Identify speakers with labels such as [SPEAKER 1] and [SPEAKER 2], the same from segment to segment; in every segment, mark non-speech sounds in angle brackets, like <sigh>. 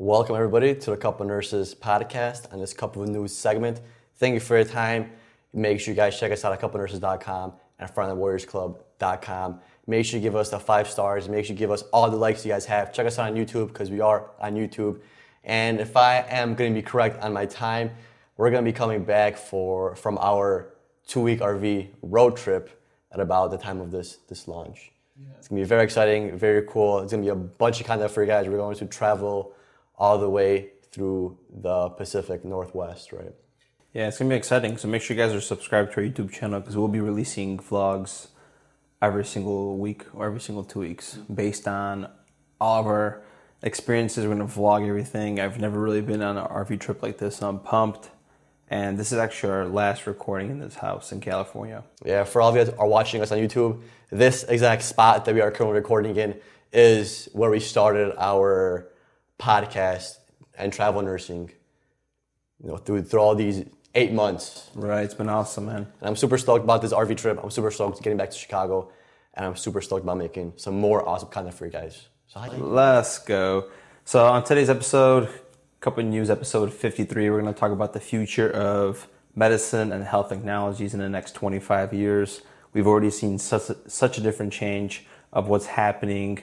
[SPEAKER 1] Welcome, everybody, to the Cup of Nurses podcast and this Cup of News segment. Thank you for your time. Make sure you guys check us out at cupofnurses.com and frontlinewarriorsclub.com. Make sure you give us the five stars. Make sure you give us all the likes you guys have. Check us out on YouTube because we are on YouTube. And if I am going to be correct on my time, we're going to be coming back for from our two-week RV road trip at about the time of this this launch. Yeah. It's gonna be very exciting, very cool. It's gonna be a bunch of content for you guys. We're going to travel all the way through the Pacific Northwest, right?
[SPEAKER 2] Yeah, it's gonna be exciting. So make sure you guys are subscribed to our YouTube channel because we'll be releasing vlogs every single week or every single two weeks based on all of our experiences. We're gonna vlog everything. I've never really been on an RV trip like this, so I'm pumped. And this is actually our last recording in this house in California.
[SPEAKER 1] Yeah, for all of you that are watching us on YouTube, this exact spot that we are currently recording in is where we started our podcast and travel nursing. You know, through through all these eight months.
[SPEAKER 2] Right, it's been awesome, man.
[SPEAKER 1] And I'm super stoked about this RV trip. I'm super stoked getting back to Chicago, and I'm super stoked about making some more awesome content for you guys.
[SPEAKER 2] So let's go. So on today's episode, Cup of News episode 53 we're going to talk about the future of medicine and health technologies in the next 25 years we've already seen such a, such a different change of what's happening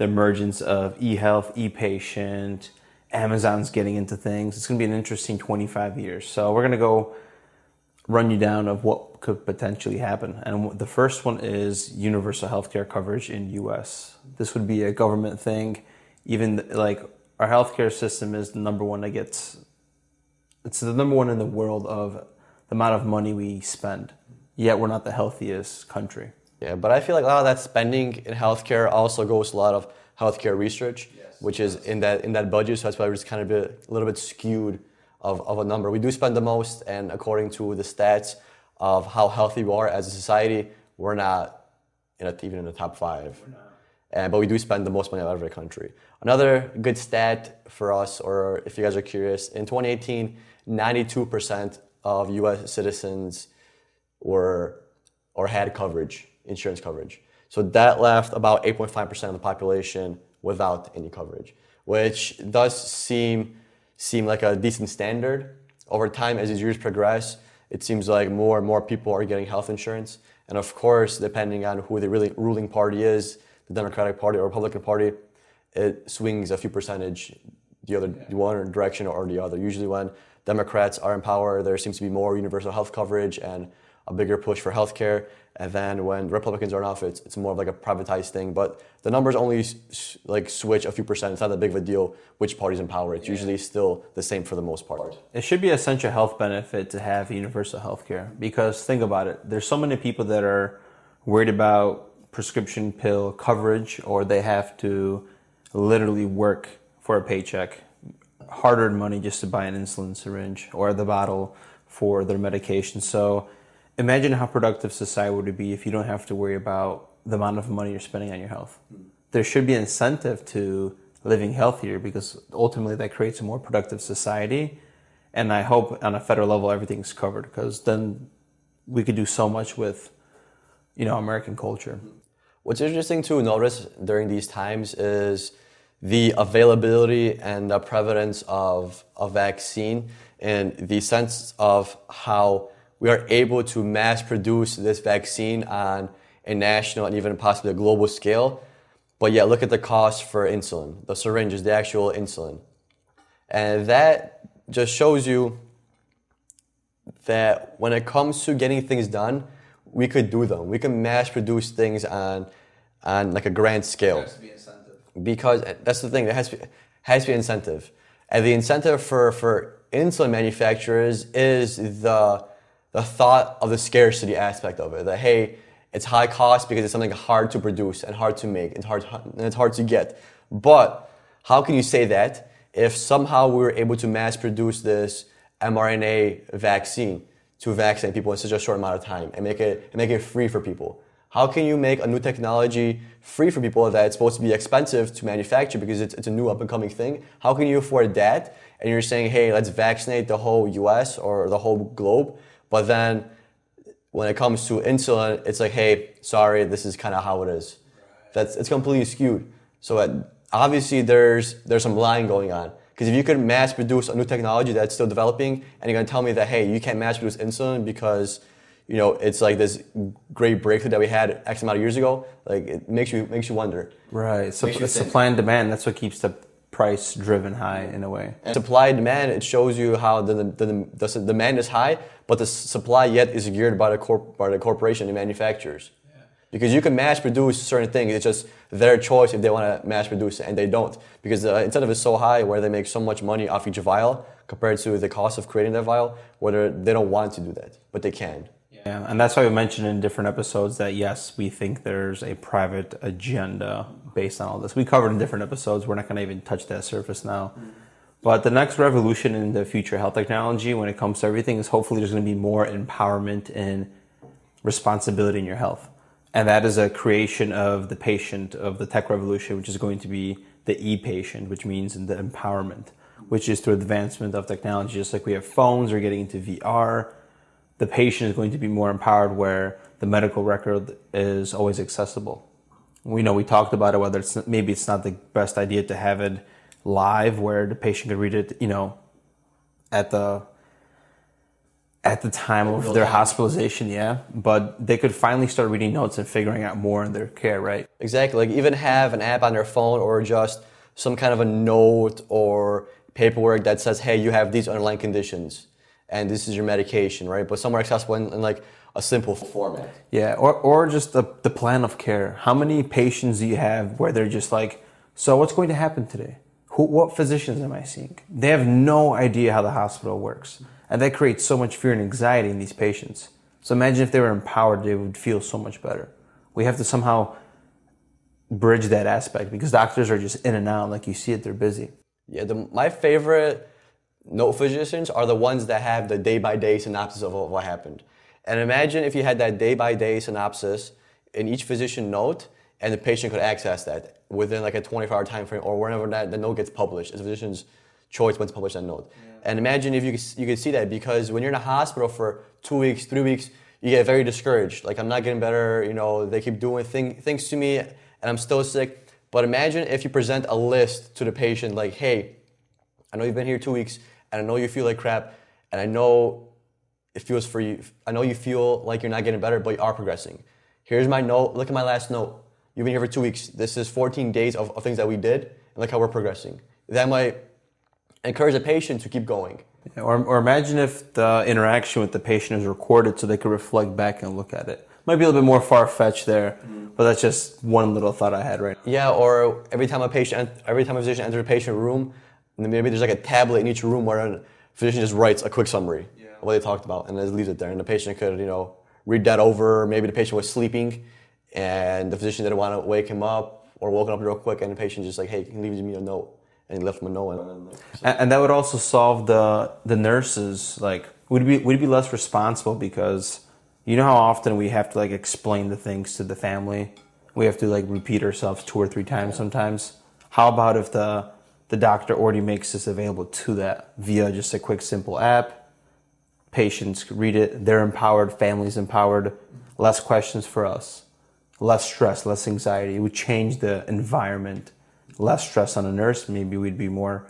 [SPEAKER 2] the emergence of e-health e-patient amazon's getting into things. It's going to be an interesting 25 years. So we're going to go run you down of what could potentially happen. And the first one is universal healthcare coverage in us this would be a government thing. Even like our healthcare system is the number one that gets it's the number one in the world of the amount of money we spend. Yet we're not the healthiest country.
[SPEAKER 1] Yeah, but I feel like a lot of that spending in healthcare also goes to a lot of healthcare research, yes. which is in that in that budget. So that's why we're just kind of a little bit skewed of, of a number. We do spend the most, and according to the stats of how healthy we are as a society, we're not in a, even in the top five. And, but we do spend the most money out of every country. Another good stat for us, or if you guys are curious, in 2018, 92% of US citizens were or had coverage, insurance coverage. So that left about 8.5% of the population without any coverage, which does seem seem like a decent standard. Over time, as these years progress, it seems like more and more people are getting health insurance. And of course, depending on who the really ruling party is, the Democratic Party or Republican Party, it swings a few percentage the other yeah. one direction or the other. Usually, when Democrats are in power, there seems to be more universal health coverage and a bigger push for health care. And then when Republicans are in office, it's more of like a privatized thing. But the numbers only like switch a few percent. It's not that big of a deal which party's in power. It's yeah. usually still the same for the most part.
[SPEAKER 2] It should be essential health benefit to have universal health care because think about it. There's so many people that are worried about prescription pill coverage or they have to literally work for a paycheck, hard earned money just to buy an insulin syringe or the bottle for their medication. So imagine how productive society would be if you don't have to worry about the amount of money you're spending on your health. There should be an incentive to living healthier because ultimately that creates a more productive society. And I hope on a federal level everything's covered because then we could do so much with, you know, American culture.
[SPEAKER 1] What's interesting to notice during these times is the availability and the prevalence of a vaccine and the sense of how we are able to mass produce this vaccine on a national and even possibly a global scale. But yet, look at the cost for insulin, the syringes, the actual insulin. And that just shows you that when it comes to getting things done, we could do them. We can mass produce things on on like a grand scale. Because uh, that's the thing, there has to be, has to be incentive. And the incentive for, for insulin manufacturers is the the thought of the scarcity aspect of it. That hey, it's high cost because it's something hard to produce and hard to make. It's hard and it's hard to get. But how can you say that if somehow we were able to mass produce this mRNA vaccine to vaccinate people in such a short amount of time and make it and make it free for people? How can you make a new technology free for people that it's supposed to be expensive to manufacture because it's, it's a new up and coming thing? How can you afford that? And you're saying, hey, let's vaccinate the whole US or the whole globe. But then when it comes to insulin, it's like, hey, sorry, this is kind of how it is. That's, it's completely skewed. So uh, obviously there's, there's some lying going on Because if you could mass produce a new technology that's still developing, and you're gonna tell me that hey, you can't mass produce insulin because you know it's like this great breakthrough that we had X amount of years ago, like it makes you makes you wonder.
[SPEAKER 2] Right. So it's supply and demand. That's what keeps the price driven high in a way.
[SPEAKER 1] supply and demand it shows you how the, the, the, the demand is high but the supply yet is geared by the corp, by the corporation and manufacturers. Because you can mass produce certain things it's just their choice if they want to mass produce it and they don't. Because the incentive is so high where they make so much money off each vial compared to the cost of creating that vial whether they don't want to do that but they can.
[SPEAKER 2] Yeah, and that's why we mentioned in different episodes that yes, we think there's a private agenda based on all this. We covered in different episodes. We're not going to even touch that surface now. But the next revolution in the future health technology, when it comes to everything, is hopefully there's going to be more empowerment and responsibility in your health, and that is a creation of the patient of the tech revolution, which is going to be the e-patient, which means the empowerment, which is through advancement of technology. Just like we have phones, we're getting into VR the patient is going to be more empowered where the medical record is always accessible. We know we talked about it whether it's maybe it's not the best idea to have it live where the patient could read it, you know, at the at the time of their
[SPEAKER 1] time.
[SPEAKER 2] hospitalization, yeah, but they could finally start reading notes and figuring out more in their care, right?
[SPEAKER 1] Exactly. Like even have an app on their phone or just some kind of a note or paperwork that says, hey, you have these underlying conditions and this is your medication, right? But somewhere accessible and, in like a simple format.
[SPEAKER 2] Yeah, or, or just the, the plan of care. How many patients do you have where they're just like, so what's going to happen today? Who, what physicians am I seeing? They have no idea how the hospital works. And that creates so much fear and anxiety in these patients. So imagine if they were empowered, they would feel so much better. We have to somehow bridge that aspect because doctors are just in and out. Like you see it, they're busy.
[SPEAKER 1] Yeah, the, my favorite note physicians are the ones that have the day by day synopsis of what happened. And imagine if you had that day by day synopsis in each physician note and the patient could access that within like a 24 hour time frame or whenever that the note gets published. It's a physician's choice when to publish that note. And imagine if you could, you could see that because when you're in a hospital for two weeks, three weeks, you get very discouraged. Like I'm not getting better, you know, they keep doing thing, things to me and I'm still sick. But imagine if you present a list to the patient like, hey, I know you've been here two weeks, and I know you feel like crap, and I know it feels for you. I know you feel like you're not getting better, but you are progressing. Here's my note. Look at my last note. You've been here for two weeks. This is 14 days of, of things that we did, and look how we're progressing. That might encourage the patient to keep going.
[SPEAKER 2] Or, or imagine if the interaction with the patient is recorded so they could reflect back and look at it. Might be a little bit more far fetched there, mm-hmm. but that's just one little thought I had right now.
[SPEAKER 1] Yeah, or every time a patient, every time a physician enters a patient room, maybe there's like a tablet in each room where a physician just writes a quick summary what they talked about and just leaves it there, and the patient could, you know, read that over. Maybe the patient was sleeping, and the physician didn't want to wake him up or woke him up real quick, and the patient just like, hey, can you leave me a note, and he left him a note. And,
[SPEAKER 2] And, that would also solve the the nurses like would be would be less responsible because you know how often we have to like explain the things to the family. We have to like repeat ourselves two or three times sometimes. How about if the the doctor already makes this available to that via just a quick simple app? Patients read it, they're empowered, families empowered, less questions for us, less stress, less anxiety. It would change the environment, less stress on a nurse. Maybe we'd be more,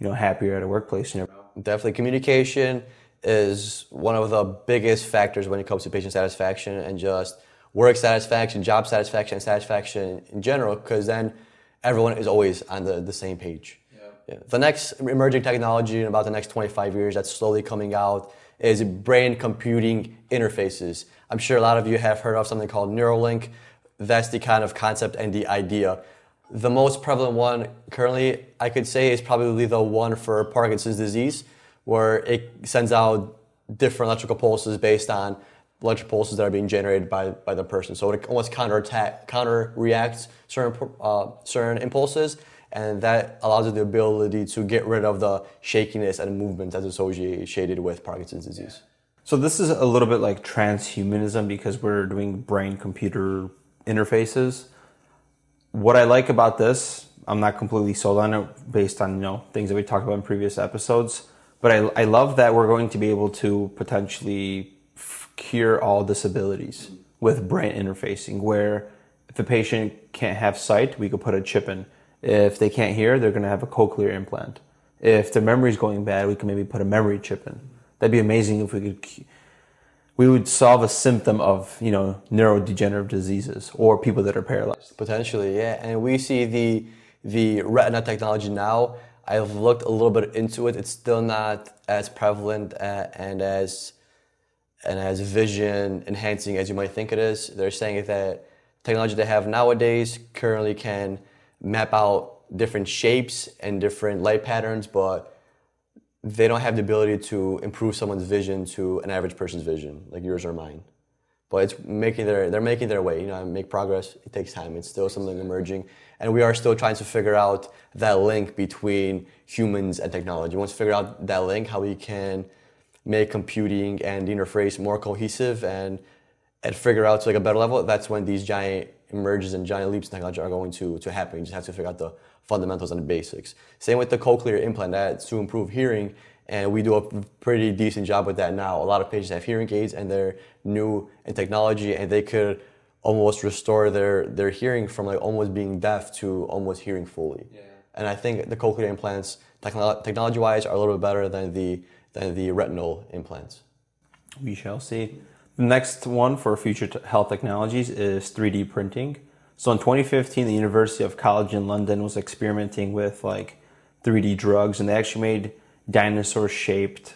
[SPEAKER 2] you know, happier at a workplace. You know,
[SPEAKER 1] Definitely, communication is one of the biggest factors when it comes to patient satisfaction and just work satisfaction, job satisfaction, and satisfaction in general, because then everyone is always on the, the same page. Yeah. The next emerging technology in about the next 25 years that's slowly coming out is brain computing interfaces. I'm sure a lot of you have heard of something called Neuralink. That's the kind of concept and the idea. The most prevalent one currently, I could say, is probably the one for Parkinson's disease, where it sends out different electrical pulses based on electrical pulses that are being generated by, by the person. So it almost counter attack, counter reacts certain uh, certain impulses, and that allows it the ability to get rid of the shakiness and movement that's associated with Parkinson's disease.
[SPEAKER 2] so this is a little bit like transhumanism because we're doing brain computer interfaces. What I like about this, I'm not completely sold on it based on you know things that we talked about in previous episodes, but I, I love that we're going to be able to potentially f- cure all disabilities with brain interfacing. Where if a patient can't have sight, we could put a chip in. If they can't hear, they're going to have a cochlear implant. if the memory's going bad, we can maybe put a memory chip in. That'd be amazing if we could. We would solve a symptom of you know neurodegenerative diseases or people that are paralyzed.
[SPEAKER 1] Potentially, yeah. And we see the the retina technology now. I've looked a little bit into it. It's still not as prevalent uh, and as and as vision enhancing as you might think it is. They're saying that technology they have nowadays currently can map out different shapes and different light patterns, but they don't have the ability to improve someone's vision to an average person's vision, like yours or mine. But it's making their they're making their way. You know, make progress. It takes time. It's still something emerging, and we are still trying to figure out that link between humans and technology. Once we figure out that link, how we can make computing and the interface more cohesive and and figure out to like a better level, that's when these giant emerges and giant leaps in technology are going to, to happen. You just have to figure out the fundamentals and the basics. Same with the cochlear implant, that's to improve hearing, and we do a pretty decent job with that now. A lot of patients have hearing aids and they're new in technology and they could almost restore their, their hearing from like almost being deaf to almost hearing fully. Yeah. And I think the cochlear implants, technolo- technology wise, are a little bit better than the, than the retinal implants.
[SPEAKER 2] We shall see. The next one for future health technologies is 3D printing. So in 2015, the University of College in London was experimenting with like 3D drugs, and they actually made dinosaur-shaped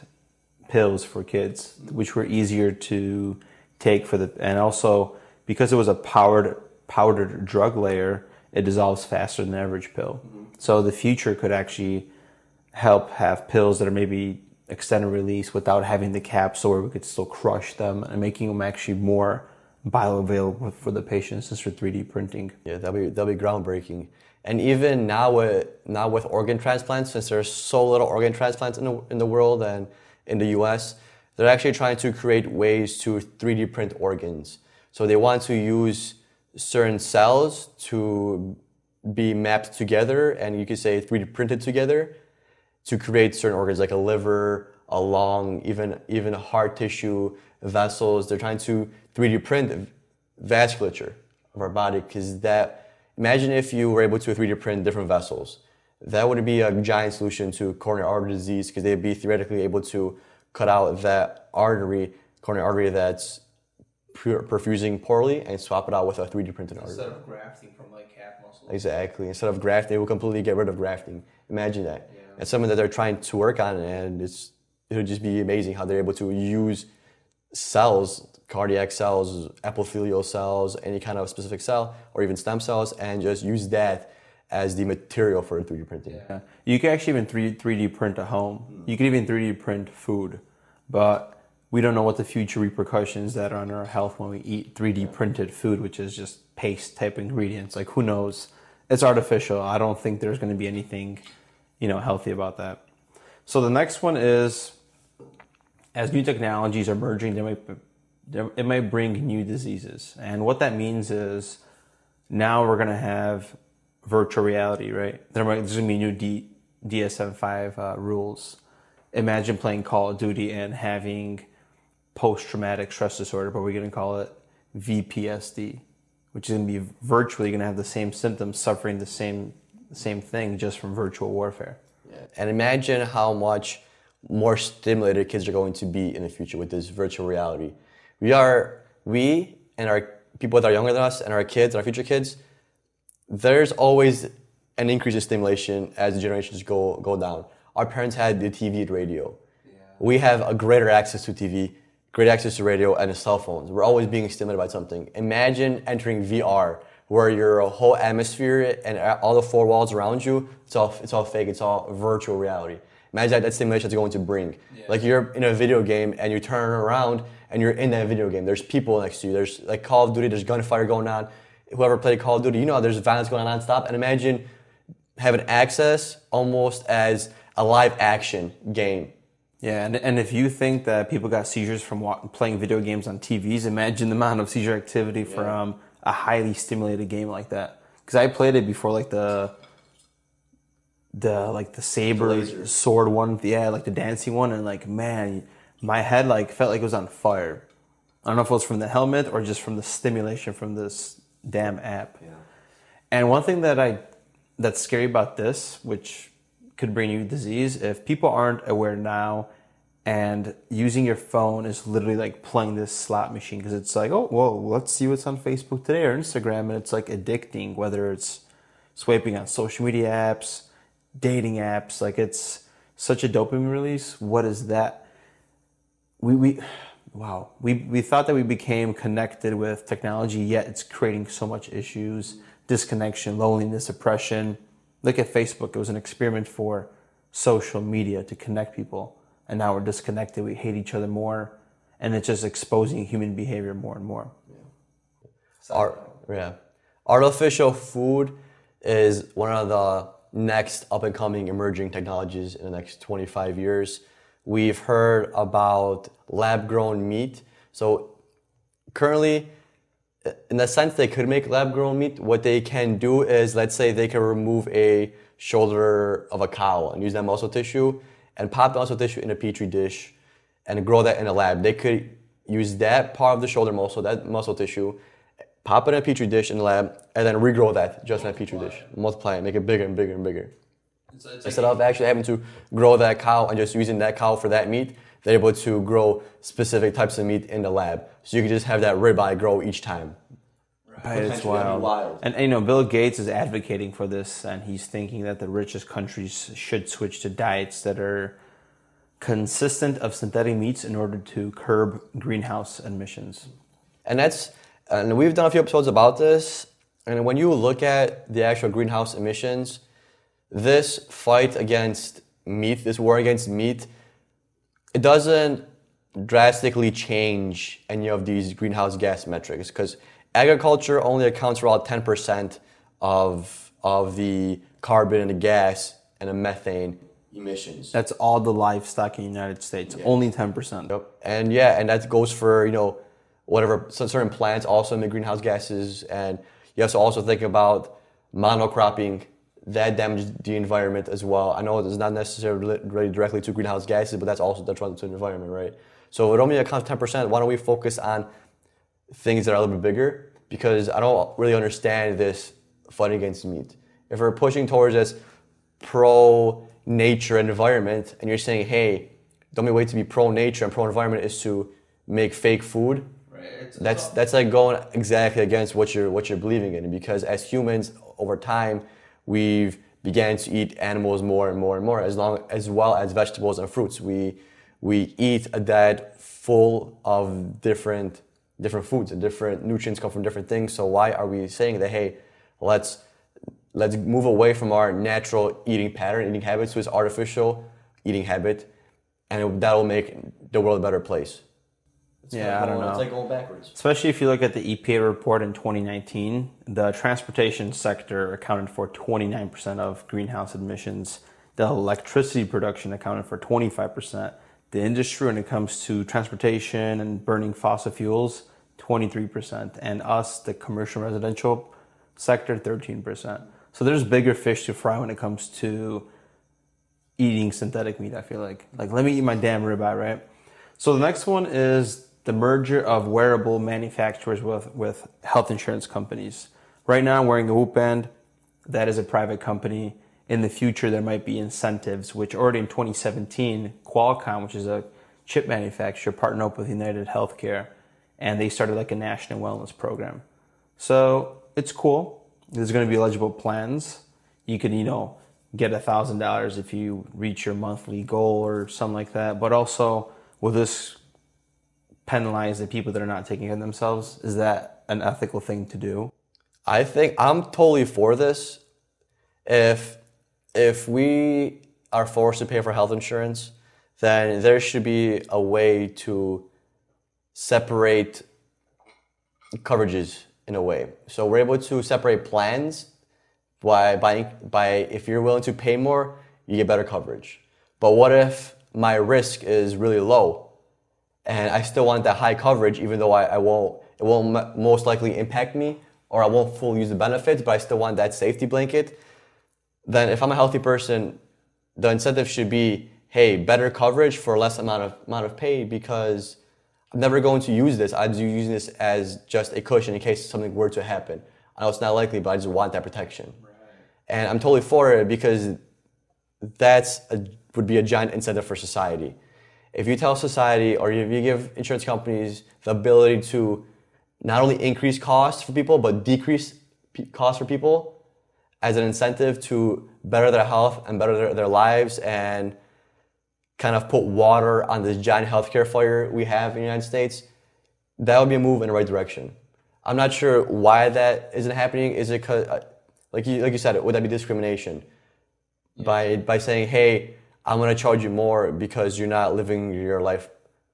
[SPEAKER 2] pills for kids, which were easier to take for the, and also because it was a powdered powdered drug layer, it dissolves faster than the average pill. Mm-hmm. So the future could actually help have pills that are maybe extended release without having the capsule where we could still crush them and making them actually more bioavailable for the patients since for 3D printing.
[SPEAKER 1] Yeah, that'll be that'll be groundbreaking. And even now with now with organ transplants, since there's so little organ transplants in the, in the world and in the U.S., they're actually trying to create ways to 3D print organs. So they want to use certain cells to be mapped together, and you could say 3D printed together to create certain organs like a liver, a lung, even even heart tissue, vessels. They're trying to 3D print vasculature of our body because that. Imagine if you were able to 3D print different vessels. That would be a giant solution to coronary artery disease because they'd be theoretically able to cut out that artery, coronary artery that's perfusing poorly and swap it out with a 3D printed
[SPEAKER 2] artery.
[SPEAKER 1] Instead
[SPEAKER 2] of grafting from like calf muscle.
[SPEAKER 1] Exactly. Instead of grafting, they will completely get rid of grafting. Imagine that. Yeah. It's something that they're trying to work on, and it's it'll just be amazing how they're able to use cells, cardiac cells, epithelial cells, any kind of specific cell, or even stem cells, and just use that as the material for 3D printing.
[SPEAKER 2] Yeah. You can actually even 3, 3D print at home. Hmm. You can even 3D print food, but we don't know what the future repercussions that are on our health when we eat 3D printed food, which is just paste type ingredients. Like who knows? It's artificial. I don't think there's going to be anything, you know, healthy about that. So the next one is as new technologies are emerging, they might it might bring new diseases. And what that means is now we're going to have virtual reality, right? There might, there's going to be new D, DSM-5 uh, rules. Imagine playing Call of Duty and having post-traumatic stress disorder, but we're going to call it VPSD, which is going to be virtually going to have the same symptoms, suffering the same same thing just from virtual warfare.
[SPEAKER 1] Yeah. And imagine how much more stimulated kids are going to be in the future with this virtual reality. We are, we and our people that are younger than us and our kids, and our future kids, there's always an increase in stimulation as the generations go, go down. Our parents had the TV and radio. Yeah. We have a greater access to TV, great access to radio and the cell phones. We're always being stimulated by something. Imagine entering VR where your whole atmosphere and all the four walls around you, it's all, it's all fake, it's all virtual reality. Imagine that, that stimulation is going to bring. Yeah. Like you're in a video game and you turn around and you're in that video game. There's people next to you. There's like Call of Duty. There's gunfire going on. Whoever played Call of Duty, you know there's violence going on nonstop. And imagine having access almost as a live action game.
[SPEAKER 2] Yeah, and, and if you think that people got seizures from playing video games on TVs, imagine the amount of seizure activity yeah. from a highly stimulated game like that. Because I played it before, like the the like the saber the sword one, yeah, like the dancing one, and like man, my head like felt like it was on fire. I don't know if it was from the helmet or just from the stimulation from this damn app. Yeah. And one thing that I that's scary about this, which could bring you disease. If people aren't aware now and using your phone is literally like playing this slot machine because it's like, oh, well, let's see what's on Facebook today or Instagram. And it's like addicting, whether it's swiping on social media apps, dating apps. Like it's such a dopamine release. What is that? We, we, wow. We, we thought that we became connected with technology, yet it's creating so much issues, disconnection, loneliness, depression. Look at Facebook. It was an experiment for social media to connect people and now we're disconnected. We hate each other more, and it's just exposing human behavior more and more.
[SPEAKER 1] Yeah. Art, yeah. Artificial food is one of the next up and coming emerging technologies in the next 25 years. We've heard about lab grown meat. So currently, in the sense they could make lab grown meat, what they can do is let's say they can remove a shoulder of a cow and use that muscle tissue and pop the muscle tissue in a petri dish and grow that in a lab. They could use that part of the shoulder muscle, that muscle tissue, pop it in a petri dish in the lab, and then regrow that just in a petri dish. Multiply it, make it bigger and bigger and bigger. It's, it's Instead like, of actually having to grow that cow and just using that cow for that meat, they're able to grow specific types of meat in the lab. So you can just have that ribeye grow each time.
[SPEAKER 2] Right, it's wild. wild. And, and, you know, Bill Gates is advocating for this, and he's thinking that the richest countries should switch to diets that are consistent of synthetic meats in order to curb greenhouse emissions.
[SPEAKER 1] And that's, and we've done a few episodes about this. And when you look at the actual greenhouse emissions, this fight against meat, this war against meat, it doesn't drastically change any of these greenhouse gas metrics because agriculture only accounts for about 10% of, of the carbon and the gas and the methane emissions.
[SPEAKER 2] That's all the livestock in the United States, yeah. only 10%.
[SPEAKER 1] Yep. And yeah, and that goes for, you know, whatever, certain plants also emit greenhouse gases. And you have to also think about monocropping, that damages the environment as well. I know it's not necessarily related directly to greenhouse gases, but that's also detrimental to the environment, right? So it only accounts 10%. Why don't we focus on things that are a little bit bigger because I don't really understand this fight against meat. If we're pushing towards this pro nature and environment, and you're saying, hey, the only way to be pro nature and pro environment is to make fake food. Right. That's that's like going exactly against what you're what you're believing in. Because as humans, over time, we've began to eat animals more and more and more, as long as well as vegetables and fruits. We we eat a diet full of different different foods and different nutrients come from different things. So why are we saying that? Hey, let's let's move away from our natural eating pattern, eating habits, to this artificial eating habit, and that will make the world a better place.
[SPEAKER 2] It's yeah, I don't know.
[SPEAKER 1] It's like going backwards.
[SPEAKER 2] Especially if you look at the EPA report in 2019, the transportation sector accounted for 29% of greenhouse emissions. The electricity production accounted for 25% the industry when it comes to transportation and burning fossil fuels 23% and us the commercial residential sector 13% so there's bigger fish to fry when it comes to eating synthetic meat i feel like like let me eat my damn ribeye right so the next one is the merger of wearable manufacturers with, with health insurance companies right now i'm wearing a whoop band that is a private company in the future there might be incentives, which already in 2017, Qualcomm, which is a chip manufacturer, partnered up with United Healthcare, and they started like a national wellness program. So it's cool. There's going to be eligible plans. You can, you know, get a thousand dollars if you reach your monthly goal or something like that. But also, with this penalize the people that are not taking care of themselves? Is that an ethical thing to do?
[SPEAKER 1] I think I'm totally for this. If if we are forced to pay for health insurance, then there should be a way to separate coverages in a way. So we're able to separate plans by buying by if you're willing to pay more, you get better coverage. But what if my risk is really low and I still want that high coverage even though I, I won't it won't most likely impact me or I won't fully use the benefits, but I still want that safety blanket then if I'm a healthy person, the incentive should be, hey, better coverage for less amount of amount of pay because I'm never going to use this. I'm using this as just a cushion in case something were to happen. I know it's not likely, but I just want that protection. Right. And I'm totally for it because that's a, would be a giant incentive for society. If you tell society or if you give insurance companies the ability to not only increase costs for people but decrease p- costs for people as an incentive to better their health and better their, their lives and kind of put water on this giant healthcare fire we have in the United States, that would be a move in the right direction. I'm not sure why that isn't happening. Is it because, uh, like you, like you said, would that be discrimination? Yeah. By, by saying, hey, I'm going to charge you more because you're not living your life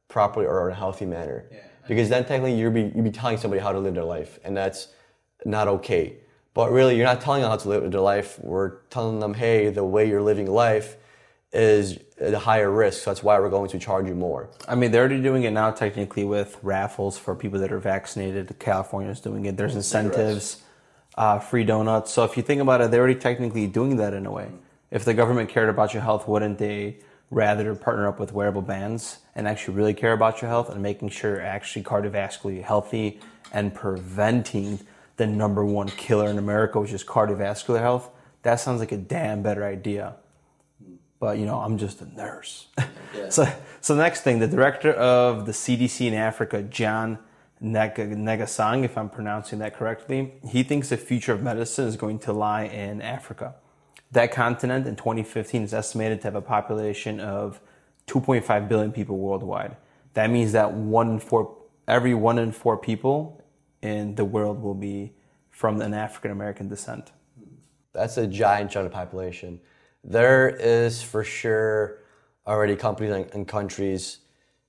[SPEAKER 1] properly or in a healthy manner. Yeah. Because then technically you'd be, you'd be telling somebody how to live their life, and that's not okay. But really, you're not telling them how to live their life. We're telling them, hey, the way you're living life is at a higher risk. So that's why we're going to charge you more.
[SPEAKER 2] I mean, they're already doing it now, technically, with raffles for people that are vaccinated. California is doing it. There's incentives, uh, free donuts. So if you think about it, they're already technically doing that in a way. If the government cared about your health, wouldn't they rather partner up with wearable bands and actually really care about your health and making sure you're actually cardiovascularly healthy and preventing the number one killer in America, which is cardiovascular health? That sounds like a damn better idea but you know, I'm just a nurse. <laughs> Yeah. so, so next thing, the director of the CDC in Africa, John Nkengasong, if I'm pronouncing that correctly, he thinks the future of medicine is going to lie in Africa. That continent in 2015 is estimated to have a population of 2.5 billion people worldwide. That means that one in four, every one in four people in the world will be from an African American descent.
[SPEAKER 1] That's a giant chunk of population there is for sure already companies and countries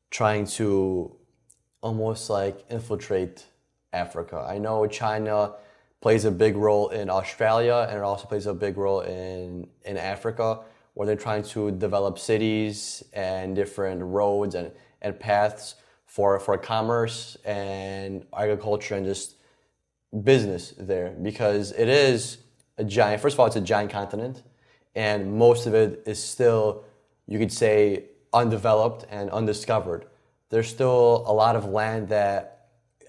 [SPEAKER 1] trying to almost like infiltrate Africa. I know China plays a big role in Australia and it also plays a big role in, in Africa where they're trying to develop cities and different roads and, and paths for, for commerce and agriculture and just business there because it is a giant, first of all, it's a giant continent and most of it is still, you could say, undeveloped and undiscovered. There's still a lot of land that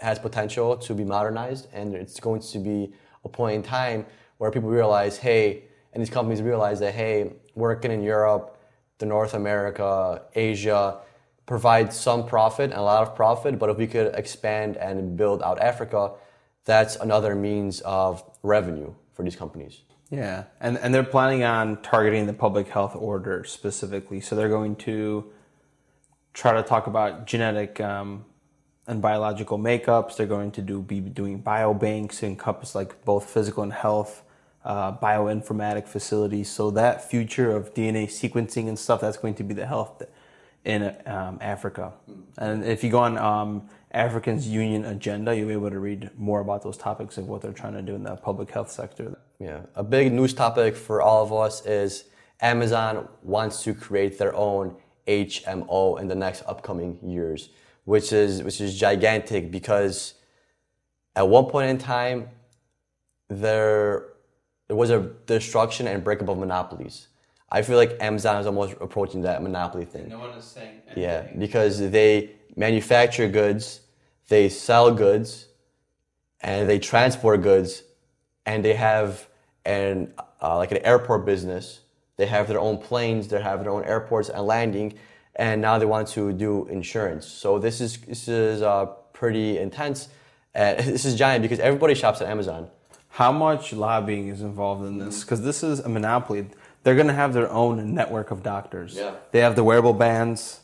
[SPEAKER 1] has potential to be modernized, and it's going to be a point in time where people realize, hey, and these companies realize that, hey, working in Europe, the North America, Asia, provides some profit and a lot of profit, but if we could expand and build out Africa, that's another means of revenue for these companies.
[SPEAKER 2] Yeah, and and they're planning on targeting the public health order specifically. So they're going to try to talk about genetic um, and biological makeups. They're going to do be doing biobanks encompass like both physical and health, uh, bioinformatic facilities. So that future of DNA sequencing and stuff that's going to be the health in um, Africa. And if you go on um, Africans Union agenda, you'll be able to read more about those topics of what they're trying to do in the public health sector.
[SPEAKER 1] Yeah, a big news topic for all of us is Amazon wants to create their own HMO in the next upcoming years, which is which is gigantic because at one point in time there there was a destruction and breakup of monopolies. I feel like Amazon is almost approaching that monopoly thing.
[SPEAKER 2] No one is saying anything.
[SPEAKER 1] Yeah, because they manufacture goods, they sell goods, and they transport goods and they have an uh, like an airport business. They have their own planes. They have their own airports and landing, and now they want to do insurance. So this is this is uh, pretty intense. And <laughs> this is giant because everybody shops at Amazon.
[SPEAKER 2] How much lobbying is involved in this? Because this is a monopoly. They're going to have their own network of doctors.
[SPEAKER 1] Yeah.
[SPEAKER 2] They have the wearable bands.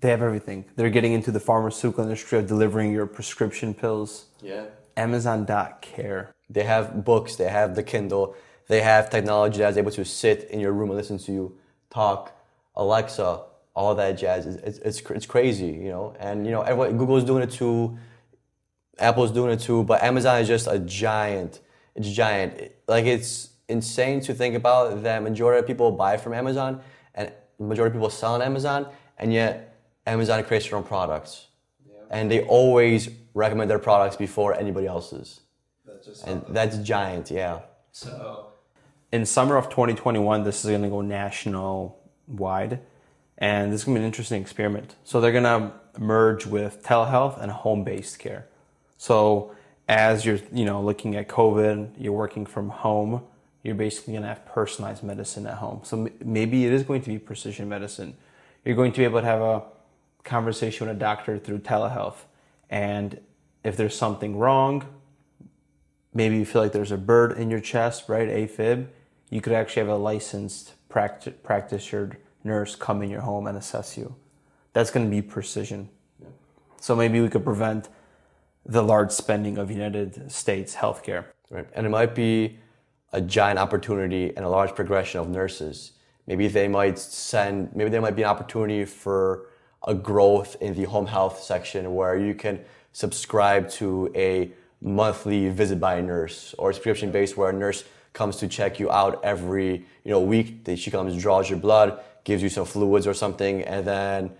[SPEAKER 2] They have everything. They're getting into the pharmaceutical industry of delivering your prescription pills.
[SPEAKER 1] Yeah.
[SPEAKER 2] Amazon.care.
[SPEAKER 1] They have books, they have the Kindle, they have technology that's able to sit in your room and listen to you talk, Alexa, all that jazz. It's, it's, it's crazy, you know. And, you know, everyone, Google's doing it too, Apple's doing it too, but Amazon is just a giant. It's giant. Like, it's insane to think about that majority of people buy from Amazon and majority of people sell on Amazon, and yet Amazon creates their own products. Yeah. And they always recommend their products before anybody else's. That's and that's giant, yeah.
[SPEAKER 2] So, in summer of 2021, this is going to go national wide, and this is going to be an interesting experiment. So they're going to merge with telehealth and home-based care. So as you're, you know, looking at COVID, you're working from home, you're basically to have personalized medicine at home. So maybe it is going to be precision medicine. You're going to be able to have a conversation with a doctor through telehealth. And if there's something wrong, maybe you feel like there's a bird in your chest, right? AFib, you could actually have a licensed practice, practitioner nurse come in your home and assess you. That's going to be precision. Yeah. So maybe we could prevent the large spending of United States healthcare.
[SPEAKER 1] Right. And it might be a giant opportunity and a large progression of nurses. Maybe they might send, maybe there might be an opportunity for a growth in the home health section where you can subscribe to a monthly visit by a nurse or subscription based where a nurse comes to check you out every you know week. That she comes, draws your blood, gives you some fluids or something, and then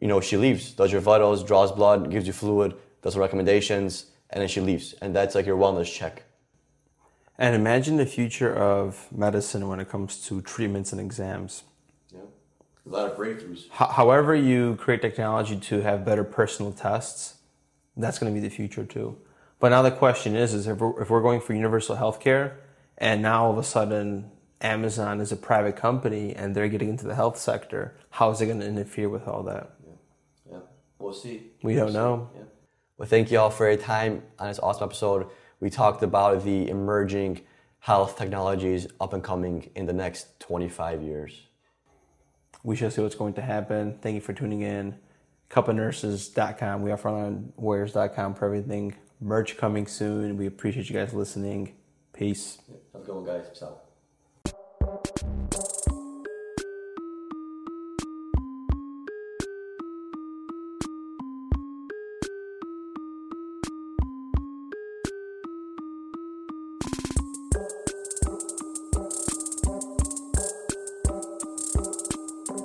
[SPEAKER 1] you know she leaves, does your vitals, draws blood, gives you fluid, does recommendations, and then she leaves, and that's like your wellness check.
[SPEAKER 2] And imagine the future of medicine when it comes to treatments and exams.
[SPEAKER 1] Yeah, a lot of breakthroughs.
[SPEAKER 2] H- however, you create technology to have better personal tests, that's going to be the future too. But now the question is, is if we're, if we're going for universal healthcare, and now all of a sudden Amazon is a private company and they're getting into the health sector, how is it going to interfere with all that?
[SPEAKER 1] Yeah, yeah. we'll see.
[SPEAKER 2] We don't know.
[SPEAKER 1] Yeah. Well, thank you all for your time on this awesome episode we talked about the emerging health technologies up and coming in the next 25 years.
[SPEAKER 2] We shall see what's going to happen. Thank you for tuning in. Cupofnurses.com. We are on warriors.com for everything. Merch coming soon. We appreciate you guys listening. Peace.
[SPEAKER 1] Yeah, how's it going, guys? Peace out.